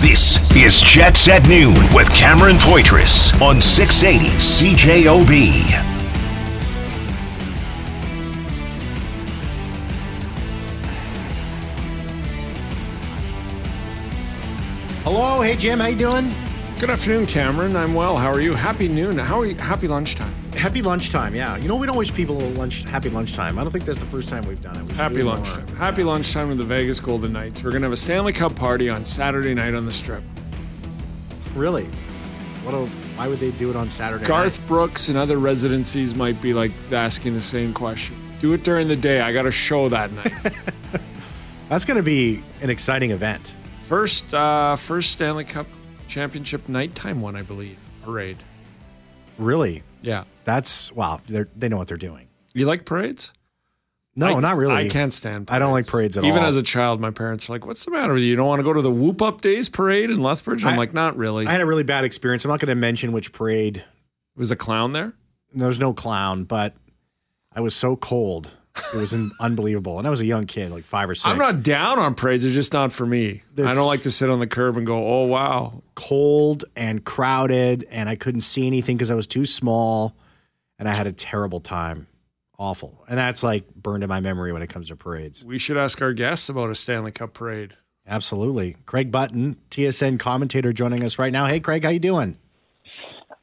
This is Jets at Noon with Cameron Poitras on 680 CJOB. Hello, hey Jim, how you doing? Good afternoon, Cameron. I'm well. How are you? Happy noon. How are you? Happy lunchtime. Happy lunchtime, yeah. You know we don't wish people a lunch happy lunchtime. I don't think that's the first time we've done it. We Happy it more. lunchtime. Happy lunchtime with the Vegas Golden Knights. We're gonna have a Stanley Cup party on Saturday night on the Strip. Really? What? A, why would they do it on Saturday? Garth night? Brooks and other residencies might be like asking the same question. Do it during the day. I got a show that night. That's going to be an exciting event. first, uh, first Stanley Cup championship nighttime one, I believe. Parade. Really? Yeah. That's wow. They they know what they're doing. You like parades? No, I- not really. I can't stand. Parades. I don't like parades at Even all. as a child, my parents are like, "What's the matter with you? You don't want to go to the Whoop Up Days parade in Lethbridge?" I'm I- like, "Not really." I had a really bad experience. I'm not going to mention which parade. was a clown there. There's no clown, but I was so cold. It was un- unbelievable, and I was a young kid, like five or six. I'm not down on parades. They're just not for me. I don't like to sit on the curb and go, "Oh wow." cold and crowded, and I couldn't see anything because I was too small, and I had a terrible time. Awful, and that's like burned in my memory when it comes to parades. We should ask our guests about a Stanley Cup parade. Absolutely, Craig Button, TSN commentator, joining us right now. Hey, Craig, how you doing?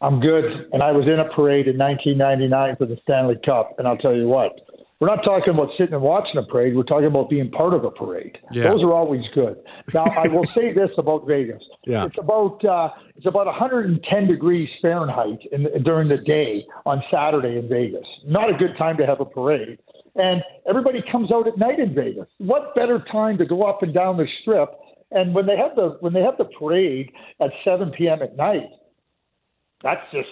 I'm good. And I was in a parade in 1999 for the Stanley Cup. And I'll tell you what, we're not talking about sitting and watching a parade. We're talking about being part of a parade. Yeah. Those are always good. Now, I will say this about Vegas. Yeah. It's about uh, it's about 110 degrees Fahrenheit in, during the day on Saturday in Vegas. Not a good time to have a parade. And everybody comes out at night in Vegas. What better time to go up and down the strip? And when they have the when they have the parade at 7 p.m. at night, that's just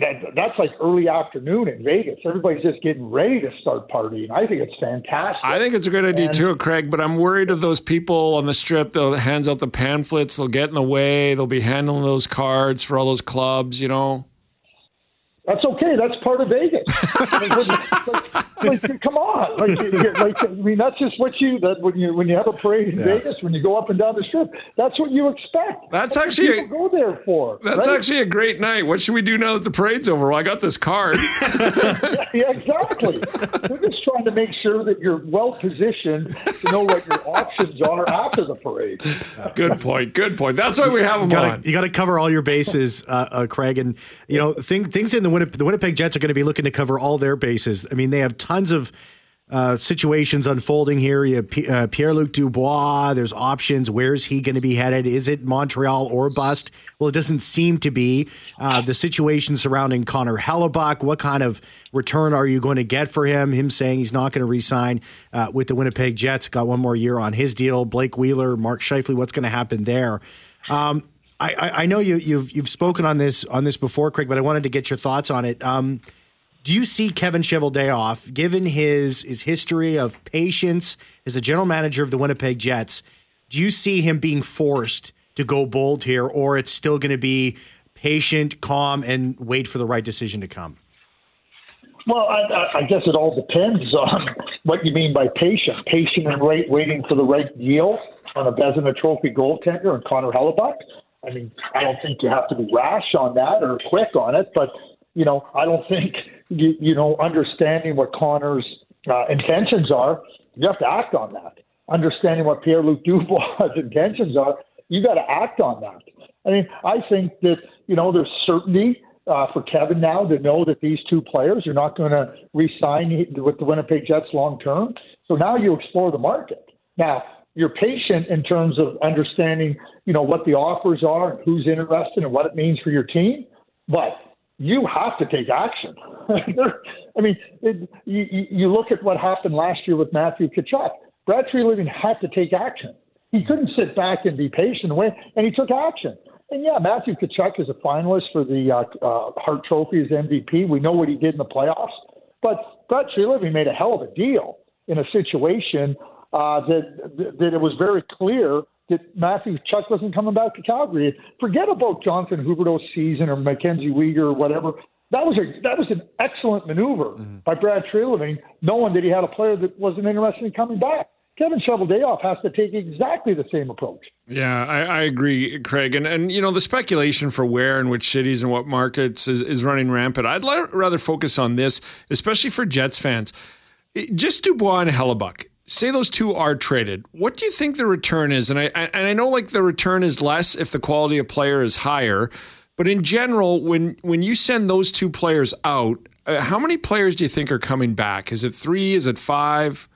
that, that's like early afternoon in Vegas. Everybody's just getting ready to start partying. I think it's fantastic. I think it's a great idea And- too, Craig. But I'm worried of those people on the strip. They'll hands out the pamphlets. They'll get in the way. They'll be handling those cards for all those clubs. You know. That's okay. That's part of Vegas. like, like, like, come on, like, you- you- like, I mean, that's just what you that when you when you have a parade in Vegas, when you go up and down the strip, that's what you expect. That's what actually- people go there for. That's right? actually a great night. What should we do now that the parade's over? Well, I got this card. yeah, exactly. We're just trying to make sure that you're well positioned to know what your options are after the parade. Good point. Good point. That's why we have them You gotta, you got to cover all your bases, uh, uh, Craig. And you know, thing, things in the Winnipeg, the Winnipeg Jets are going to be looking to cover all their bases. I mean, they have tons of uh, situations unfolding here. You have P- uh, Pierre Luc Dubois. There's options. Where's he going to be headed? Is it Montreal or bust? Well, it doesn't seem to be. Uh, the situation surrounding Connor Hellebuyck. What kind of return are you going to get for him? Him saying he's not going to re-sign uh, with the Winnipeg Jets. Got one more year on his deal. Blake Wheeler, Mark Scheifele. What's going to happen there? Um, I, I, I know you, you've you've spoken on this on this before, Craig, but I wanted to get your thoughts on it. Um, do you see Kevin Cheveldayoff, given his his history of patience as the general manager of the Winnipeg Jets, do you see him being forced to go bold here, or it's still going to be patient, calm, and wait for the right decision to come? Well, I, I- guess it all depends on what you mean by patient. Patient and wait, waiting for the right deal on a Vezina Trophy goaltender and Connor Hellebuyck. I mean, I don't think you have to be rash on that or quick on it, but you know, I don't think you, you know understanding what Connor's uh, intentions are, you have to act on that. Understanding what Pierre Luc Dubois' intentions are, you got to act on that. I mean, I think that you know there's certainty uh, for Kevin now to know that these two players are not going to re-sign with the Winnipeg Jets long term. So now you explore the market. Now you're patient in terms of understanding, you know, what the offers are and who's interested and what it means for your team, but you have to take action. I mean, it, you, you look at what happened last year with Matthew Tkachuk. Brad Treliving had to take action. He couldn't sit back and be patient and wait, and he took action. And yeah, Matthew Tkachuk is a finalist for the uh, uh, Hart Trophy as MVP. We know what he did in the playoffs, but Brad Treliving made a hell of a deal in a situation uh, that that it was very clear that Matthew Tkachuk wasn't coming back to Calgary. Forget about Jonathan Huberdeau's season or Mackenzie Weegar or whatever. That was a that was an excellent maneuver by Brad Treliving, knowing that he had a player that wasn't interested in coming back. Kevin Cheveldayoff has to take exactly the same approach. Yeah, I, I, agree, Craig. And and you know the speculation for where and which cities and what markets is, is running rampant. I'd rather focus on this, especially for Jets fans. Just Dubois and Hellebuyck. Say those two are traded. What do you think the return is? And I and I know like the return is less if the quality of player is higher, but in general, when when you send those two players out, uh, how many players do you think are coming back? Is it three? Is it five?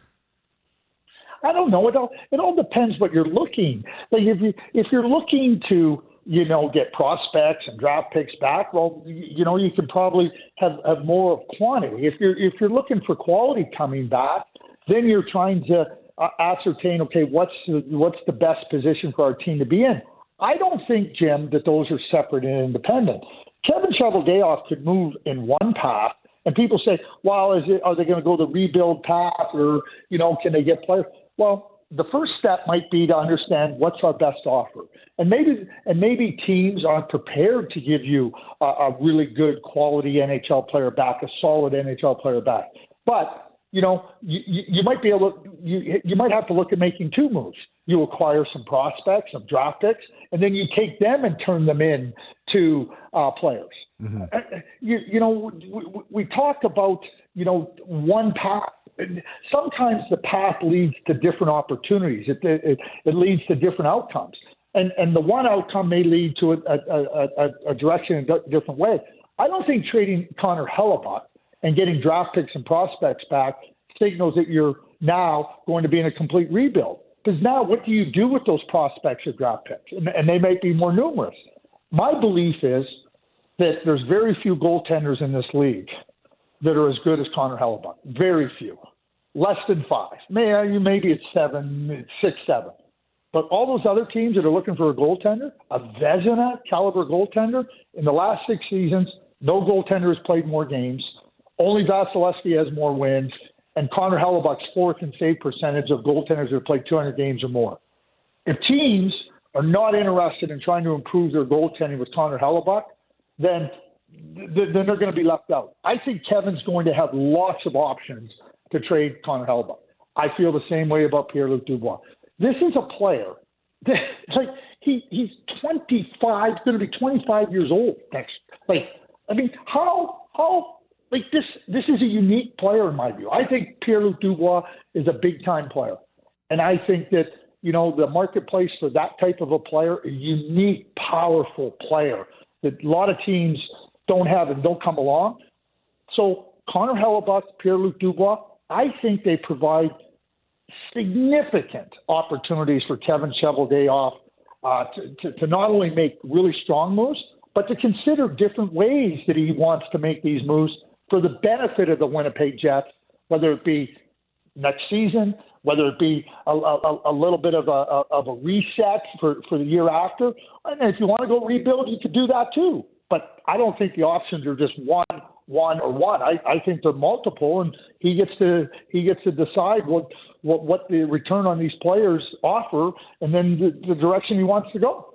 I don't know. It all it all depends what you're looking. Like if you if you're looking to you know get prospects and draft picks back, well, you know you can probably have have more of quantity. If you're if you're looking for quality coming back, then you're trying to uh, ascertain okay what's the, what's the best position for our team to be in. I don't think Jim that those are separate and independent. Kevin Cheveldayoff could move in one path and people say, well, is it, are they going to go the rebuild path or, you know, can they get players? Well, the first step might be to understand what's our best offer, and maybe and maybe teams aren't prepared to give you a, a really good quality NHL player back, a solid NHL player back. But you know, you, you might be able to, you you might have to look at making two moves. You acquire some prospects, some draft picks, and then you take them and turn them in to uh, players. Mm-hmm. Uh, you, you know, we, we talked about you know one path sometimes the path leads to different opportunities. It, it, it leads to different outcomes. And, and the one outcome may lead to a, a, a, a direction in a different way. I don't think trading Connor Hellebuyck and getting draft picks and prospects back signals that you're now going to be in a complete rebuild. Because now, what do you do with those prospects or draft picks? And, and they may be more numerous. My belief is that there's very few goaltenders in this league that are as good as Connor Hellebuyck. Very few less than five. Maybe maybe it's seven, six, seven. But all those other teams that are looking for a goaltender, a Vezina caliber goaltender, in the last six seasons, no goaltender has played more games. Only Vasilevskiy has more wins, and Connor Hellebuyck's fourth in save percentage of goaltenders who have played 200 games or more. If teams are not interested in trying to improve their goaltending with Connor Hellebuyck, then then they're going to be left out. I think Kevin's going to have lots of options to trade Connor Hellebuyck. I feel the same way about Pierre Luc Dubois. This is a player that, like, he, he's 25, going to be 25 years old next. Like, I mean, how, how, like, this, this is a unique player in my view. I think Pierre Luc Dubois is a big time player. And I think that, you know, the marketplace for that type of a player, a unique, powerful player that a lot of teams don't have and don't come along. So Connor Hellebuyck, Pierre Luc Dubois, I think they provide significant opportunities for Kevin Cheveldayoff uh, to, to, to not only make really strong moves, but to consider different ways that he wants to make these moves for the benefit of the Winnipeg Jets, whether it be next season, whether it be a, a, a little bit of a, of a reset for, for the year after. And if you want to go rebuild, you could do that too. But I don't think the options are just one one or one. I, I think they're multiple, and he gets to he gets to decide what what, what the return on these players offer, and then the, the direction he wants to go.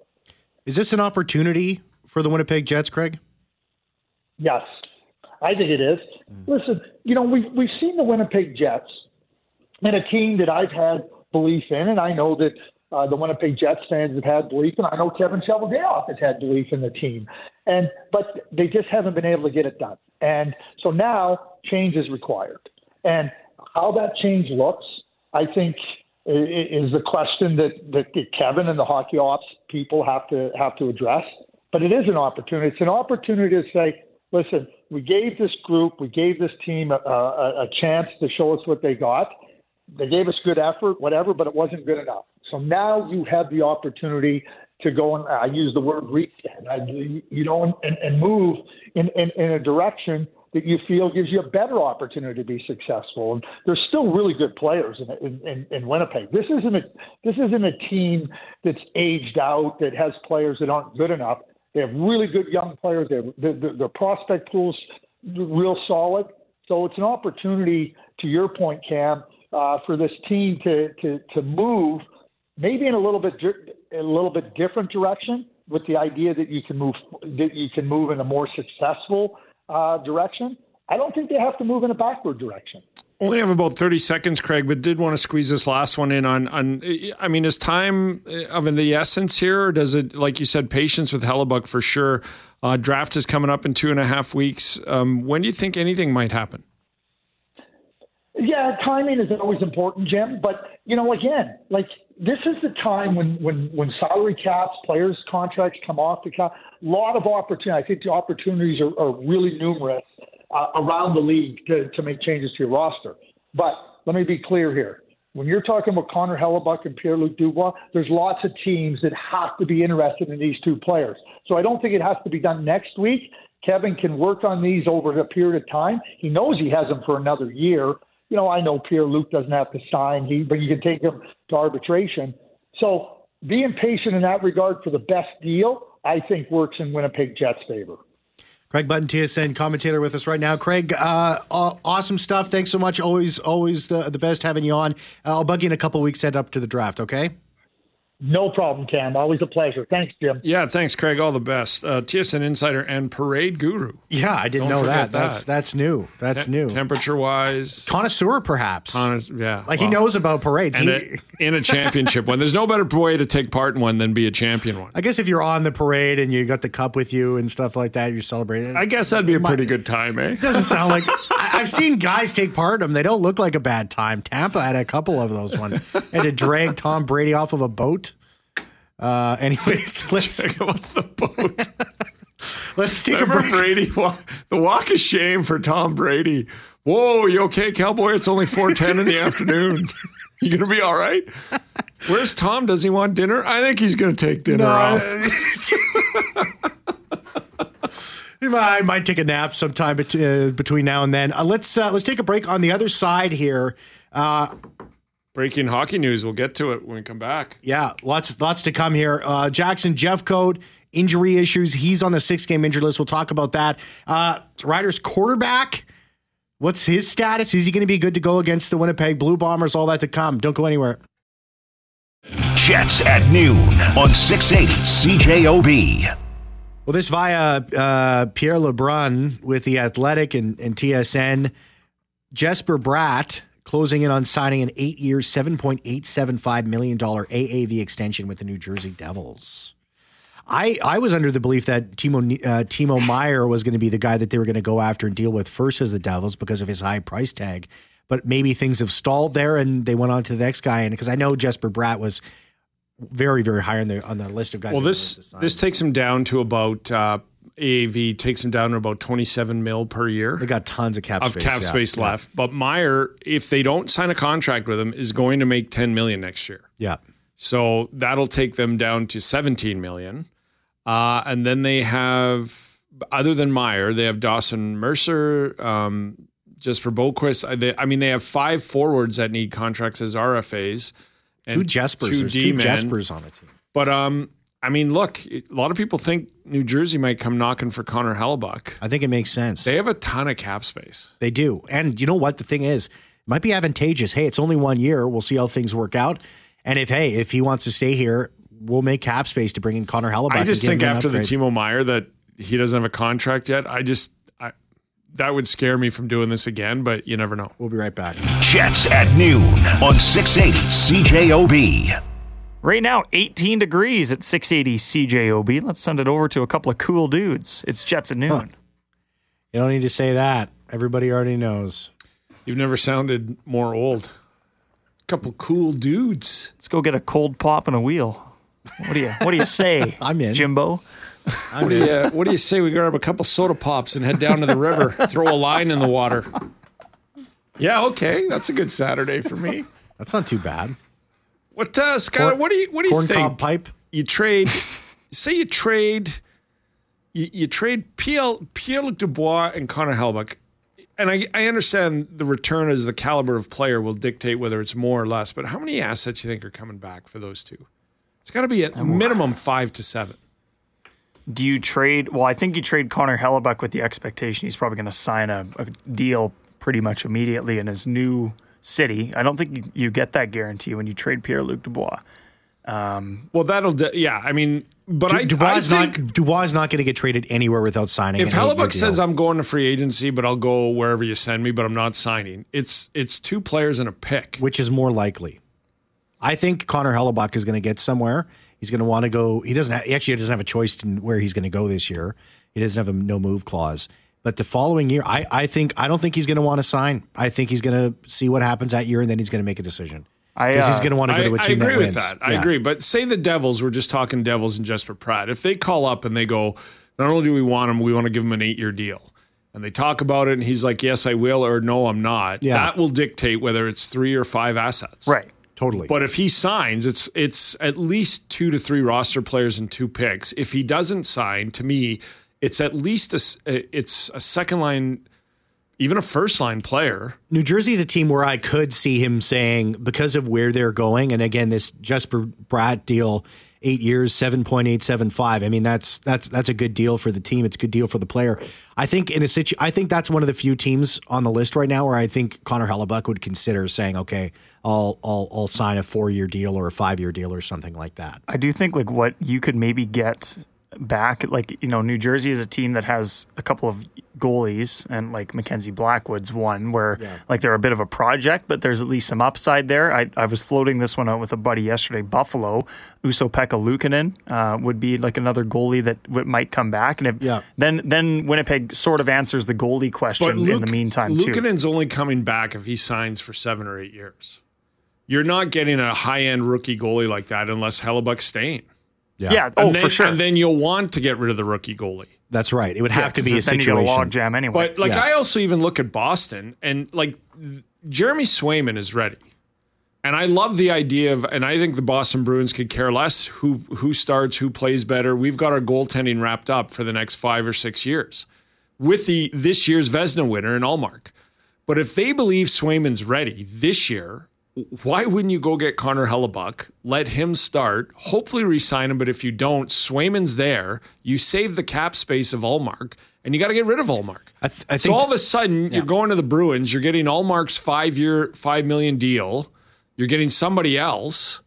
Is this an opportunity for the Winnipeg Jets, Craig? Yes, I think it is. Mm. Listen, you know we've we've seen the Winnipeg Jets, and a team that I've had belief in, and I know that uh, the Winnipeg Jets fans have had belief, and I know Kevin Cheveldayoff has had belief in the team, and but they just haven't been able to get it done. And so now change is required. And how that change looks, I think, is the question that, that Kevin and the hockey ops people have to have to address. But it is an opportunity. It's an opportunity to say, listen, we gave this group, we gave this team a, a, a chance to show us what they got. They gave us good effort, whatever, but it wasn't good enough. So now you have the opportunity to go and I use the word reset, I, you know, and, and move in, in, in a direction that you feel gives you a better opportunity to be successful. And there's still really good players in, in, in Winnipeg. This isn't a this isn't a team that's aged out that has players that aren't good enough. They have really good young players. They have, the, the, prospect pool's real solid. So it's an opportunity, to your point, Cam, uh, for this team to to to move maybe in a little bit a little bit different direction with the idea that you can move that you can move in a more successful uh, direction. I don't think they have to move in a backward direction. Only have about 30 seconds, Craig, but did want to squeeze this last one in on, on I mean, is time of the essence here, or does it, like you said, patience with Hellebuyck for sure? Uh, draft is coming up in two and a half weeks. Um, when do you think anything might happen? Yeah, timing is always important, Jim. But you know, again, like this is the time when when when salary caps, players' contracts come off the cap. A lot of opportunity. I think the opportunities are, are really numerous uh, around the league to to make changes to your roster. But let me be clear here. When you're talking about Connor Hellebuyck and Pierre Luc Dubois, there's lots of teams that have to be interested in these two players. So I don't think it has to be done next week. Kevin can work on these over a period of time. He knows he has them for another year you know, I know Pierre Luc doesn't have to sign, he, but you can take him to arbitration. So being patient in that regard for the best deal, I think works in Winnipeg Jets' favor. Craig Button, TSN commentator with us right now. Craig, uh, awesome stuff. Thanks so much. Always, always the, the best having you on. Uh, I'll bug you in a couple weeks, head up to the draft, okay? No problem, Cam. Always a pleasure. Thanks, Jim. Yeah, thanks, Craig. All the best. Uh, TSN Insider and Parade Guru. Yeah, I didn't Don't know that. that. That's that's new. That's Te- new. Temperature wise, connoisseur, perhaps. Conno- yeah, like well, he knows about parades. And he- a, in a championship one, there's no better way to take part in one than be a champion one. I guess if you're on the parade and you got the cup with you and stuff like that, you're celebrating. I guess that'd be a pretty good time, eh? Doesn't sound like. I've seen guys take part in them. They don't look like a bad time. Tampa had a couple of those ones. and to drag Tom Brady off of a boat. Uh, anyways, let's check out the boat. let's take Remember a break. Brady, the walk of shame for Tom Brady. Whoa, you okay, cowboy? It's only four ten in the afternoon. You gonna be all right? Where's Tom? Does he want dinner? I think he's gonna take dinner no, off. I might take a nap sometime uh, between now and then. Uh, let's uh, let's take a break on the other side here. Uh, Breaking hockey news. We'll get to it when we come back. Yeah, lots lots to come here. Uh, Jackson Jeffcoat injury issues. He's on the six game injury list. We'll talk about that. Uh, Riders quarterback. What's his status? Is he going to be good to go against the Winnipeg Blue Bombers? All that to come. Don't go anywhere. Jets at noon on 680 CJOB. Well, this via uh, Pierre LeBrun with the Athletic and, and TSN. Jesper Bratt closing in on signing an eight year, $7.875 million AAV extension with the New Jersey Devils. I, I was under the belief that Timo uh, Timo Meier was going to be the guy that they were going to go after and deal with first as the Devils because of his high price tag. But maybe things have stalled there and they went on to the next guy. And because I know Jesper Bratt was very very high on the on the list of guys. Well, this this takes him down to about uh, AAV takes him down to about 27 mil per year. They got tons of cap of space, cap yeah. space left. But Meier, if they don't sign a contract with him, is going to make 10 million next year. Yeah. So that'll take them down to 17 million. Uh, and then they have, other than Meier, they have Dawson Mercer, um, Jesper Boqvist. They, I mean, they have five forwards that need contracts as RFAs. And two Jespers. Two, two Jespers on the team. But um, I mean, look, a lot of people think New Jersey might come knocking for Connor Hellebuyck. I think it makes sense. They have a ton of cap space. They do. And you know what? The thing is, it might be advantageous. Hey, it's only one year. We'll see how things work out. And if, hey, if he wants to stay here, we'll make cap space to bring in Connor Hellebuyck. I just think after the Timo Meier that he doesn't have a contract yet. I just, that would scare me from doing this again, but you never know. We'll be right back. Jets at noon on 680 CJOB. Right now, 18 degrees at 680 CJOB. Let's send it over to a couple of cool dudes. It's Jets at noon. Huh. You don't need to say that. Everybody already knows. You've never sounded more old. A couple cool dudes. Let's go get a cold pop and a wheel. What do you What do you say? I'm in, Jimbo. I'm what do you uh, What do you say? We grab a couple soda pops and head down to the river. Throw a line in the water. Yeah, okay, that's a good Saturday for me. That's not too bad. What, uh, Skyler? Corn, what do you what do you think? Cob pipe. You trade. say you trade. You, you trade PL Pierre Luc Dubois and Connor Hellebuyck, and I I understand the return as the caliber of player will dictate whether it's more or less. But how many assets you think are coming back for those two? It's got to be at minimum five to seven. Do you trade? Well, I think you trade Connor Hellebuyck with the expectation he's probably going to sign a, a deal pretty much immediately in his new city. I don't think you, you get that guarantee when you trade Pierre Luc Dubois. Um, well, that'll, de- yeah. I mean, but Du- I, Dubois I is not Dubois is not going to get traded anywhere without signing. if Hellebuyck says. I'm going to free agency, but I'll go wherever you send me, but I'm not signing, it's it's two players and a pick. which is more likely? I think Connor Hellebuyck is going to get somewhere. He's going to want to go. He doesn't. Have, he actually doesn't have a choice in where he's going to go this year. He doesn't have a no move clause. But the following year, I, I think I don't think he's going to want to sign. I think he's going to see what happens that year, and then he's going to make a decision I, because he's uh, going to want to go to a team agree that with wins. that. I Yeah. agree. But say the Devils, we're just talking Devils and Jesper Bratt. If they call up and they go, not only do we want him, we want to give him an eight year deal. And they talk about it and he's like, yes, I will, or no, I'm not. Yeah. That will dictate whether it's three or five assets. right. Totally. But if he signs, it's it's at least two to three roster players and two picks. If he doesn't sign, to me, it's at least a s- it's a second line, even a first line player. New Jersey is a team where I could see him saying because of where they're going, and again, this Jesper Bratt deal, eight years, seven point eight seven five. I mean, that's that's that's a good deal for the team. It's a good deal for the player. I think in a situ, I think that's one of the few teams on the list right now where I think Connor Hellebuyck would consider saying, okay, I'll I'll I'll sign a four year deal or a five year deal or something like that. I do think like what you could maybe get back, like you know, New Jersey is a team that has a couple of goalies, and like Mackenzie Blackwood's one where like they're a bit of a project, but there's at least some upside there. I, I was floating this one out with a buddy yesterday. Buffalo, Ukko-Pekka Luukkonen uh, would be like another goalie that w- might come back, and if, Yeah. then then Winnipeg sort of answers the goalie question in the meantime too. Luukkonen's only coming back if he signs for seven or eight years. You're not getting a high end rookie goalie like that unless Hellebuyck's staying. Yeah, oh and then, for sure. And then you'll want to get rid of the rookie goalie. That's right. It would have to be a situation. then you got a log jam anyway. But like Yeah. I also even look at Boston and like Jeremy Swayman is ready. And I love the idea of and I think the Boston Bruins could care less who who starts, who plays better. We've got our goaltending wrapped up for the next 5 or 6 years with the this year's Vezina winner in Ullmark. But if they believe Swayman's ready this year, why wouldn't you go get Connor Hellebuyck, let him start, hopefully resign him? But if you don't, Swayman's there. You save the cap space of Ullmark, and you got to get rid of Ullmark. I, th- I So all of a sudden, you're going to the Bruins. You're getting Ullmark's five-year, five million deal. You're getting somebody else,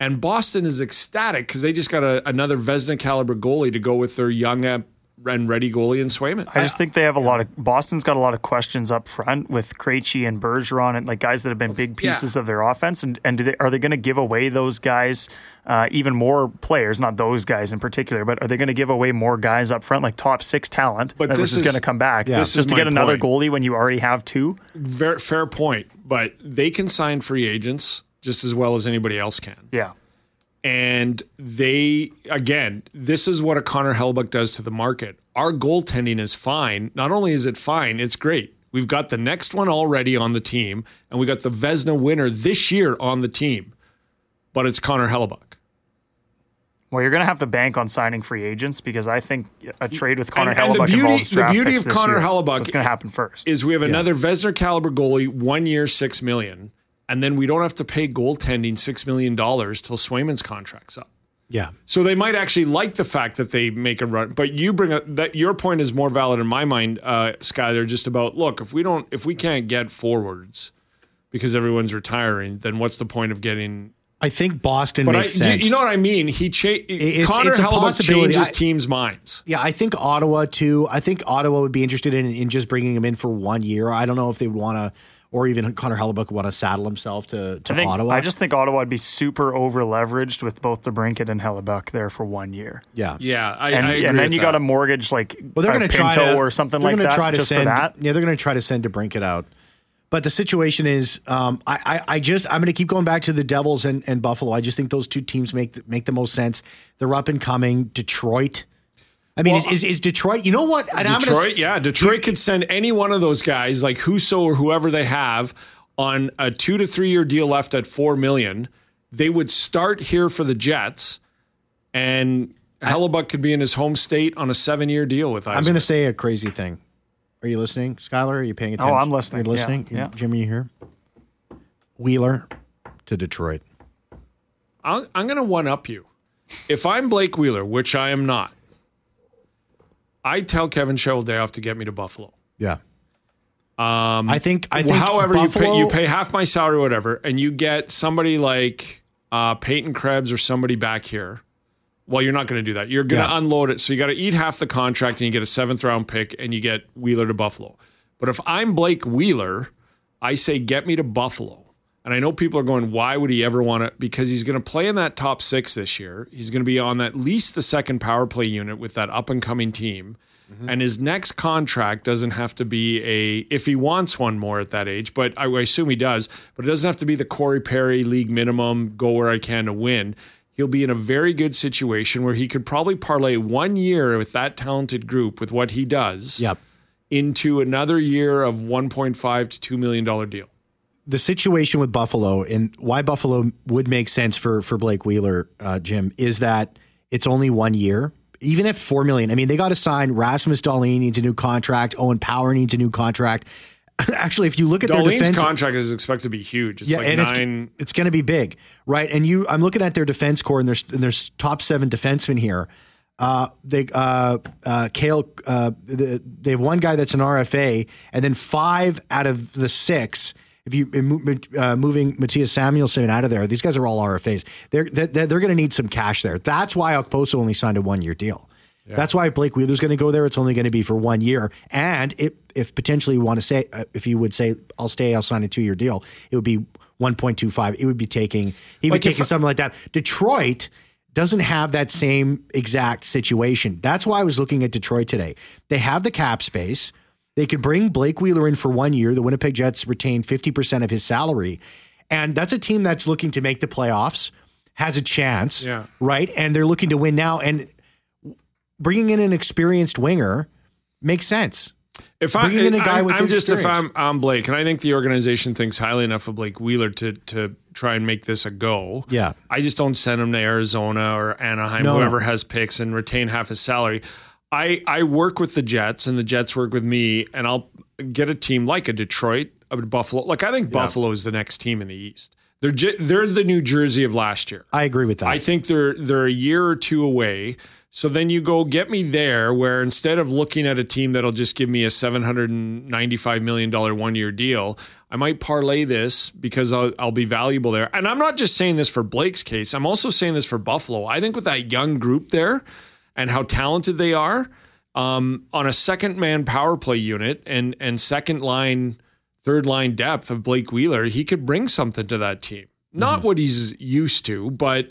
and Boston is ecstatic because they just got a, another Vezina caliber goalie to go with their young uh, and ready goalie in Swayman. I just think they have a lot of Boston's got a lot of questions up front with Krejci and Bergeron and like guys that have been big pieces of their offense. And and do they, are they going to give away those guys uh, even more players? Not those guys in particular, but are they going to give away more guys up front like top six talent? But this was is- going to come back This just is to get another point. goalie when you already have two. Ver fair point, but they can sign free agents just as well as anybody else can. Yeah. And they, again, this is what a Connor Hellebuyck does to the market. Our goaltending is fine. Not only is it fine, it's great. We've got the next one already on the team, and we got the Vezina winner this year on the team, but it's Connor Hellebuyck. Well, you're going to have to bank on signing free agents because I think a trade with Connor And- and the beauty- involves the beauty picks of Connor year. Hellebuyck so it's going to happen first. Is we have another Vezina caliber goalie, one year, six million, and then we don't have to pay goaltending six million dollars till Swayman's contract's up. yeah. So they might actually like the fact that they make a run. But you bring up that your point is more valid in my mind, uh, Skyler. Just about look, if we don't, if we can't get forwards because everyone's retiring, then what's the point of getting? I think Boston But makes you, sense. you know what I mean? He cha- It's- Connor it's Hellebuyck changes I- teams' minds. Yeah, I think Ottawa too. I think Ottawa would be interested in, in just bringing him in for one year. I don't know if they would want to, or even Connor Hellebuyck want to saddle himself to, to I think, Ottawa. I just think Ottawa would be super over leveraged with both the Brinket and Hellebuyck there for one year. yeah, Yeah, I, and, I agree and then with you that. got a mortgage like Well, they're going to try Pinto to or something like that Try to just send, for that. Yeah, they're going to try to send to brink it out. But the situation is, um, I, I, I just I'm going to keep going back to the Devils and, and Buffalo. I just think those two teams make make the most sense. They're up and coming. Detroit. I mean, Well, is, is, is Detroit? You know what? And I'm gonna s- Detroit, yeah, Detroit could send any one of those guys, like Husso or whoever they have, on a two to three year deal left at four million. They would start here for the Jets, and Hellebuyck could be in his home state on a seven year deal with us. I'm going to say a crazy thing. Are you listening, Skylar? Are you paying oh, attention? Oh, I'm listening. You're listening. Yeah, yeah. Jimmy, you here? Wheeler to Detroit. I'm, I'm going to one up you. If I'm Blake Wheeler, which I am not, I tell Kevin Cheveldayoff to get me to Buffalo. Yeah. Um, I think. I think. However, Buffalo, you pay you pay half my salary, or whatever, and you get somebody like uh, Peyton Krebs or somebody back here, Well, you're not going to do that. You're going to Yeah. unload it. So you got to eat half the contract and you get a seventh round pick and you get Wheeler to Buffalo. But if I'm Blake Wheeler, I say get me to Buffalo. And I know people are going, why would he ever want to? Because he's going to play in that top six this year. He's going to be on at least the second power play unit with that up and coming team. Mm-hmm. And his next contract doesn't have to be a, if he wants one more at that age, but I, assume he does, but it doesn't have to be the Corey Perry league minimum, go where I can to win. He'll be in a very good situation where he could probably parlay one year with that talented group with what he does Yep. into another year of 1.5 to 2 million dollar deal. The situation with Buffalo and why Buffalo would make sense for for Blake Wheeler, uh, Jim, is that it's only one year. Even at four million, I mean, they got to sign Rasmus Dahlin needs a new contract. Owen Power needs a new contract. Actually, if you look at their defense, contract is expected to be huge. It's yeah, like and nine. it's it's going to be big, right? And you, I'm looking at their defense core, and there's and there's top seven defensemen here. Uh, they uh, uh, Kale, uh, the, they have one guy that's an RFA, and then five out of the six. If you uh, moving Mattias Samuelsson out of there, these guys are all RFAs. They're they're, they're going to need some cash there. That's why Okposo only signed a one year deal. That's why if Blake Wheeler's going to go there, it's only going to be for one year. And if, if potentially you want to say, uh, if you would say, I'll stay, I'll sign a two year deal, it would be 1.25. It would be taking, he would Like be if- taking something like that. Detroit doesn't have that same exact situation. That's why I was looking at Detroit today. They have the cap space. They could bring Blake Wheeler in for one year. The Winnipeg Jets retain 50% of his salary. And that's a team that's looking to make the playoffs, has a chance, Yeah. right? And they're looking to win now. And bringing in an experienced winger makes sense. If I, Bringing in a guy I'm, with I'm just if. I'm I'm Blake, and I think the organization thinks highly enough of Blake Wheeler to to try and make this a go. Yeah. I just don't send him to Arizona or Anaheim, No, no. whoever has picks, and retain half his salary. I I work with the Jets, and the Jets work with me, and I'll get a team like a Detroit, a Buffalo. Like I think Buffalo is the next team in the East. They're J- they're the New Jersey of last year. I agree with that. I think they're they're a year or two away. So then you go get me there, where instead of looking at a team that'll just give me a seven hundred and ninety-five million dollar one-year deal, I might parlay this because I'll, I'll be valuable there. And I'm not just saying this for Blake's case; I'm also saying this for Buffalo. I think with that young group there and how talented they are um, on a second-man power play unit and and second line, third line depth of Blake Wheeler, he could bring something to that team. Not what he's used to, but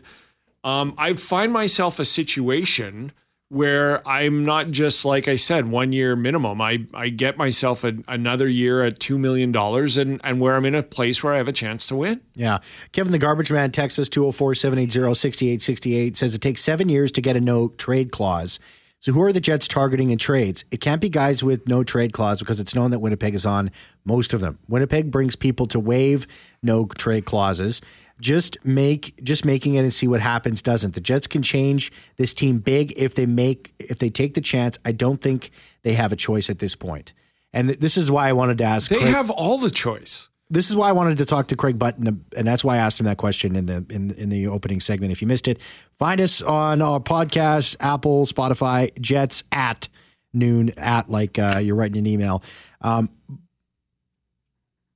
um, I find myself a situation where I'm not just like I said, one year minimum. I I get myself a, another year at two million dollars, and and where I'm in a place where I have a chance to win. Yeah. Kevin the Garbage Man, Texas 204 780 6868 says it takes seven years to get a no trade clause. So who are the Jets targeting in trades? It can't be guys with no trade clause because it's known that Winnipeg is on most of them. Winnipeg brings people to waive no trade clauses. Just make just making it and see what happens doesn't. The Jets can change this team big if they make if they take the chance. I don't think they have a choice at this point. And this is why I wanted to ask They Craig- have all the choice. this is why I wanted to talk to Craig Button, and that's why I asked him that question in the in in the opening segment. If you missed it, find us on our podcast, Apple, Spotify, Jets at noon at like uh, you're writing an email. Um,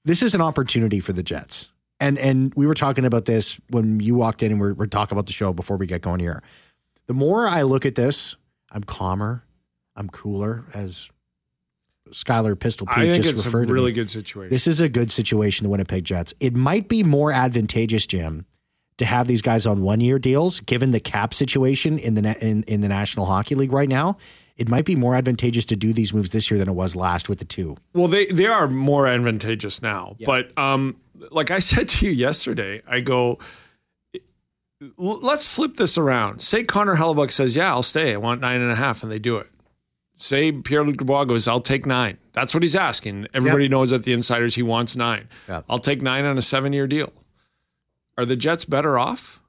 this is an opportunity for the Jets, and and we were talking about this when you walked in, and we're, we're talking about the show before we get going here. The more I look at this, I'm calmer, I'm cooler, as Skylar Pistol Pete I think just it's a referred to me. really good situation. This is a good situation, the Winnipeg Jets. It might be more advantageous, Jim, to have these guys on one year deals, given the cap situation in the in, in the National Hockey League right now. It might be more advantageous to do these moves this year than it was last with the two. Well, they they are more advantageous now. But um, like I said to you yesterday, I go, let's flip this around. Say Connor Hellebuyck says, "Yeah, I'll stay. I want nine and a half," and they do it. Say Pierre Luc Dubois goes, "I'll take nine. That's what he's asking. Everybody knows that the insiders he wants nine. Yeah. I'll take nine on a seven year deal. Are the Jets better off?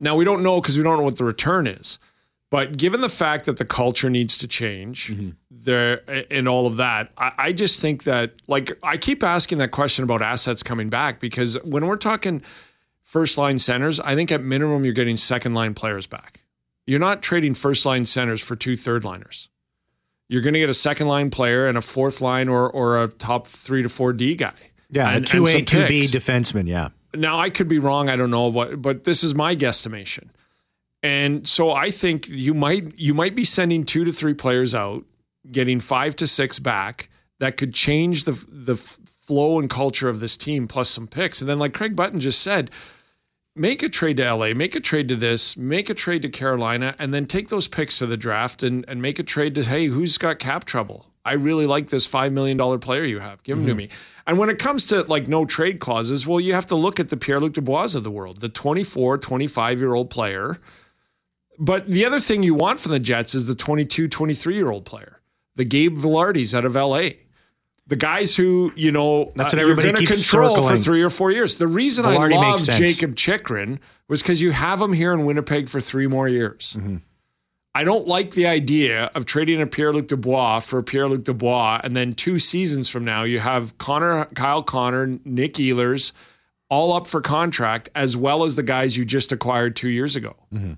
Now we don't know because we don't know what the return is. But given the fact that the culture needs to change, mm-hmm. there and all of that, I, I just think that like I keep asking that question about assets coming back because when we're talking first line centers, I think at minimum you're getting second line players back. You're not trading first line centers for two third liners. You're going to get a second line player and a fourth line or or a top three to four D guy. Yeah, and, two A two B defenseman. Yeah, now I could be wrong. I don't know, but but this is my guesstimation. And so I think you might you might be sending two to three players out, getting five to six back that could change the the flow and culture of this team plus some picks. And then like Craig Button just said, make a trade to LA, make a trade to this, make a trade to Carolina, and then take those picks to the draft and, and make a trade to, hey, who's got cap trouble? I really like this $5 million player you have. Give him mm-hmm. to me. And when it comes to like no trade clauses, well, you have to look at the Pierre Luc Dubois of the world, the 24, 25 year old player. But the other thing you want from the Jets is the 22, 23 year old player, the Gabe Vilardis out of LA the guys who you know that's what uh, everybody going to control circling. for three or four years. The reason I love Jakob Chychrun was because you have him here in Winnipeg for three more years. Mm-hmm. I don't like the idea of trading a Pierre Luc Dubois for Pierre Luc Dubois, and then two seasons from now you have Connor, Kyle Connor, Nick Ehlers, all up for contract, as well as the guys you just acquired two years ago. Mm-hmm.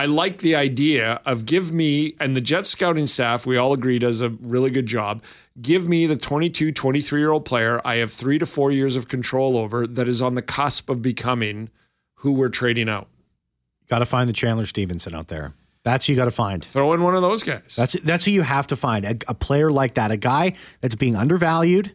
I like the idea of give me, and the Jet scouting staff, we all agree does a really good job. Give me the 22, 23 year old player I have three to four years of control over that is on the cusp of becoming who we're trading out. Got to find the Chandler Stephenson out there. That's who you got to find. Throw in one of those guys. That's that's who you have to find. A, a player like that, a guy that's being undervalued,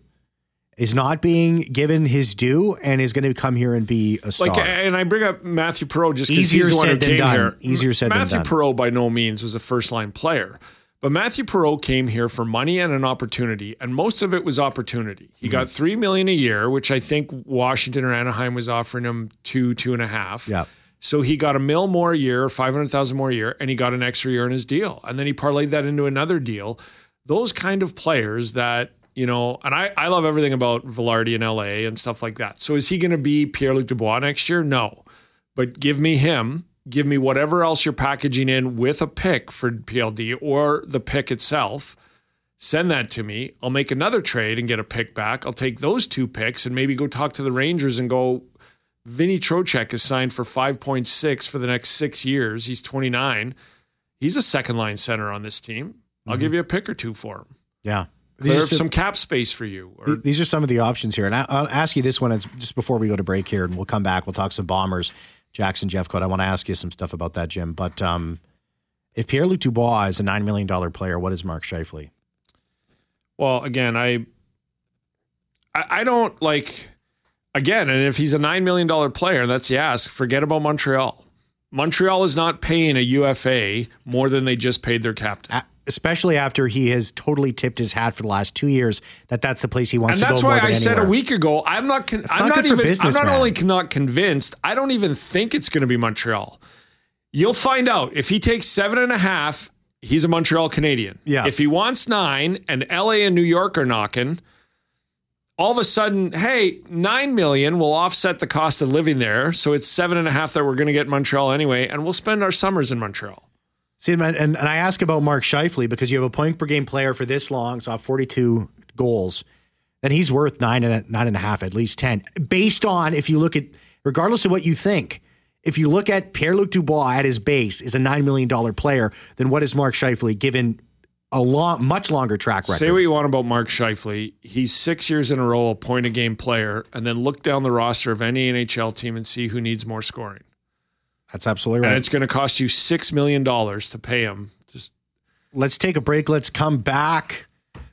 is not being given his due and is going to come here and be a star. Like, and I bring up Matthew Perreault just because he's the one who came done. here. Easier said Matthew than done. Perreault by no means was a first line player, but Matthew Perreault came here for money and an opportunity, and most of it was opportunity. He mm-hmm. got three million a year, which I think Washington or Anaheim was offering him two, two and a half. Yeah. So he got a mil more a year, five hundred thousand more a year, and he got an extra year in his deal, and then he parlayed that into another deal. Those kind of players that you know, and I, I love everything about Vilardi in LA and stuff like that. So is he going to be Pierre Luc Dubois next year? No. But give me him. Give me whatever else you're packaging in with a pick for PLD or the pick itself. Send that to me. I'll make another trade and get a pick back. I'll take those two picks and maybe go talk to the Rangers and go, Vinny Trocheck is signed for 5.6 for the next six years. He's 29. He's a second line center on this team. I'll mm-hmm. give you a pick or two for him. Yeah. These are some cap space for you. Or, these are some of the options here. And I, will ask you this one just before we go to break here, and we'll come back. We'll talk some bombers. Jackson Jeffcoat. I want to ask you some stuff about that, Jim. But um, if Pierre Luc Dubois is a $9 million player, what is Mark Scheifele? Well, again, I, I, I don't like, again, and if he's a $9 million player, that's the ask, forget about Montreal. Montreal is not paying a UFA more than they just paid their captain especially after he has totally tipped his hat for the last two years that that's the place he wants and to go. And that's why I said a week ago, I'm not. Con- I'm not, not even. Business, I'm not man. only not convinced. I don't even think it's going to be Montreal. You'll find out if he takes seven and a half. He's a Montreal Canadian. Yeah. If he wants nine, and LA and New York are knocking. All of a sudden, hey, nine million will offset the cost of living there, so it's seven and a half that we're going to get Montreal anyway, and we'll spend our summers in Montreal. See, and, and I ask about Mark Scheifele because you have a point per game player for this long, so 42 goals, and he's worth nine and a, nine and a half, at least 10. Based on, if you look at, regardless of what you think, if you look at Pierre Luc Dubois at his base is a $9 million player, then what is Mark Scheifele given a long, much longer track record? Say what you want about Mark Scheifele. He's six years in a row a point a game player, and then look down the roster of any NHL team and see who needs more scoring. That's absolutely right. And it's going to cost you $6 million to pay him. Just Let's take a break. Let's come back.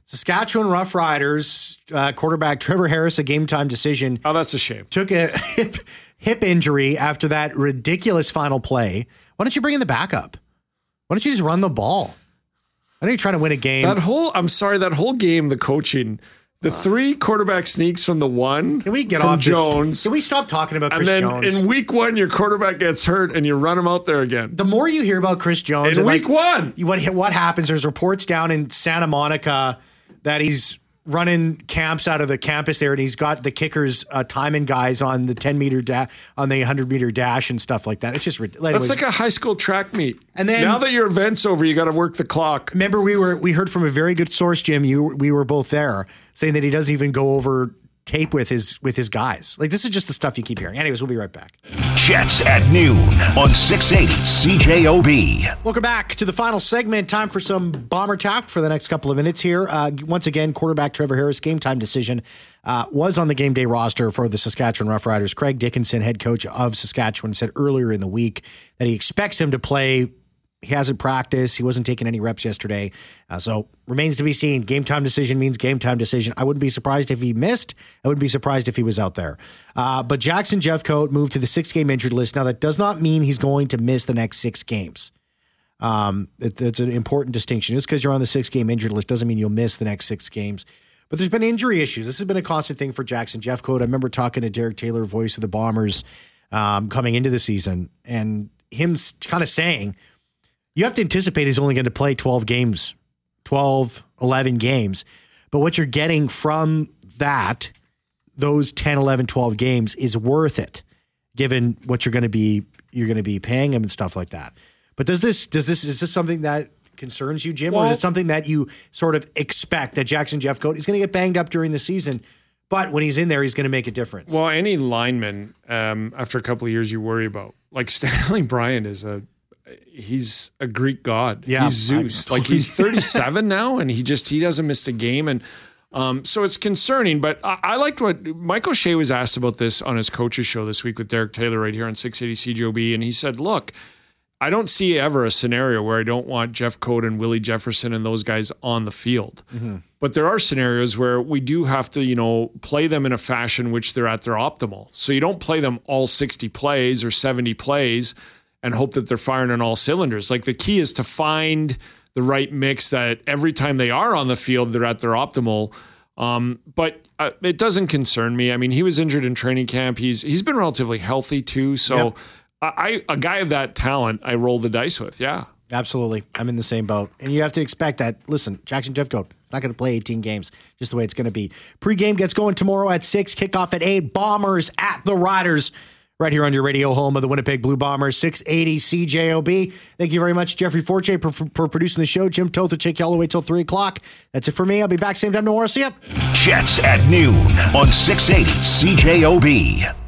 Saskatchewan Roughriders uh, quarterback Trevor Harris, a game time decision. Oh, that's a shame. Took a hip, hip injury after that ridiculous final play. Why don't you bring in the backup? Why don't you just run the ball? I know you're trying to win a game. That whole, I'm sorry, that whole game, the coaching the three quarterback sneaks from the one. Can we get off Jones? This, can we stop talking about Chris and then Jones? In week one, your quarterback gets hurt, and you run him out there again. The more you hear about Chris Jones, in week like, one, what what happens? There's reports down in Santa Monica that he's running camps out of the campus there, and he's got the kickers uh, timing guys on the 10 meter da- on the 100 meter dash and stuff like that. It's just ridiculous. that's like a high school track meet. And then now that your event's over, you got to work the clock. Remember, we were we heard from a very good source, Jim. You we were both there saying that he doesn't even go over tape with his with his guys. Like this is just the stuff you keep hearing. Anyways, we'll be right back. Jets at noon on 680 CJOB. Welcome back to the final segment. Time for some bomber talk for the next couple of minutes here. Uh, once again, quarterback Trevor Harris game time decision uh, was on the game day roster for the Saskatchewan Roughriders. Craig Dickenson, head coach of Saskatchewan, said earlier in the week that he expects him to play he hasn't practiced. He wasn't taking any reps yesterday. Uh, so remains to be seen. Game time decision means game time decision. I wouldn't be surprised if he missed. I wouldn't be surprised if he was out there. Uh, but Jackson Jeffcoat moved to the six game injured list. Now, that does not mean he's going to miss the next six games. Um, it, it's an important distinction. Just because you're on the six game injured list doesn't mean you'll miss the next six games. But there's been injury issues. This has been a constant thing for Jackson Jeffcoat. I remember talking to Derek Taylor, voice of the Bombers, um, coming into the season, and him kind of saying – you have to anticipate he's only going to play 12 games, 12, 11 games. But what you're getting from that, those 10, 11, 12 games is worth it given what you're going to be you're going to be paying him and stuff like that. But does this does this is this something that concerns you, Jim, well, or is it something that you sort of expect that Jackson Jeff Jeffcoat is going to get banged up during the season? But when he's in there, he's going to make a difference. Well, any lineman um, after a couple of years, you worry about. Like Stanley Bryant is a he's a Greek god. Yeah, he's Zeus. like he's 37 now, and he just he doesn't miss a game, and um, so it's concerning. But I, I, liked what Mike O'Shea was asked about this on his coaches show this week with Derek Taylor right here on 680 CJOB, and he said, "Look." I don't see ever a scenario where I don't want Jeffcoat and Willie Jefferson and those guys on the field. Mm-hmm. But there are scenarios where we do have to, you know, play them in a fashion which they're at their optimal. So you don't play them all 60 plays or 70 plays and hope that they're firing on all cylinders. Like the key is to find the right mix that every time they are on the field, they're at their optimal. Um, but uh, it doesn't concern me. I mean, he was injured in training camp. He's he's been relatively healthy too. So, yep. I, I a guy of that talent, I roll the dice with. Yeah, absolutely. I'm in the same boat, and you have to expect that. Listen, Jackson Jeffcoat is not going to play 18 games, just the way it's going to be. Pre-game gets going tomorrow at six. Kickoff at eight. Bombers at the Riders right here on your radio home of the Winnipeg Blue Bombers, 680 CJOB. Thank you very much, Jeffrey Forte, for, for producing the show. Jim Toth, Jake all the way till 3 o'clock. That's it for me. I'll be back same time tomorrow. See ya. Jets at noon on 680 CJOB.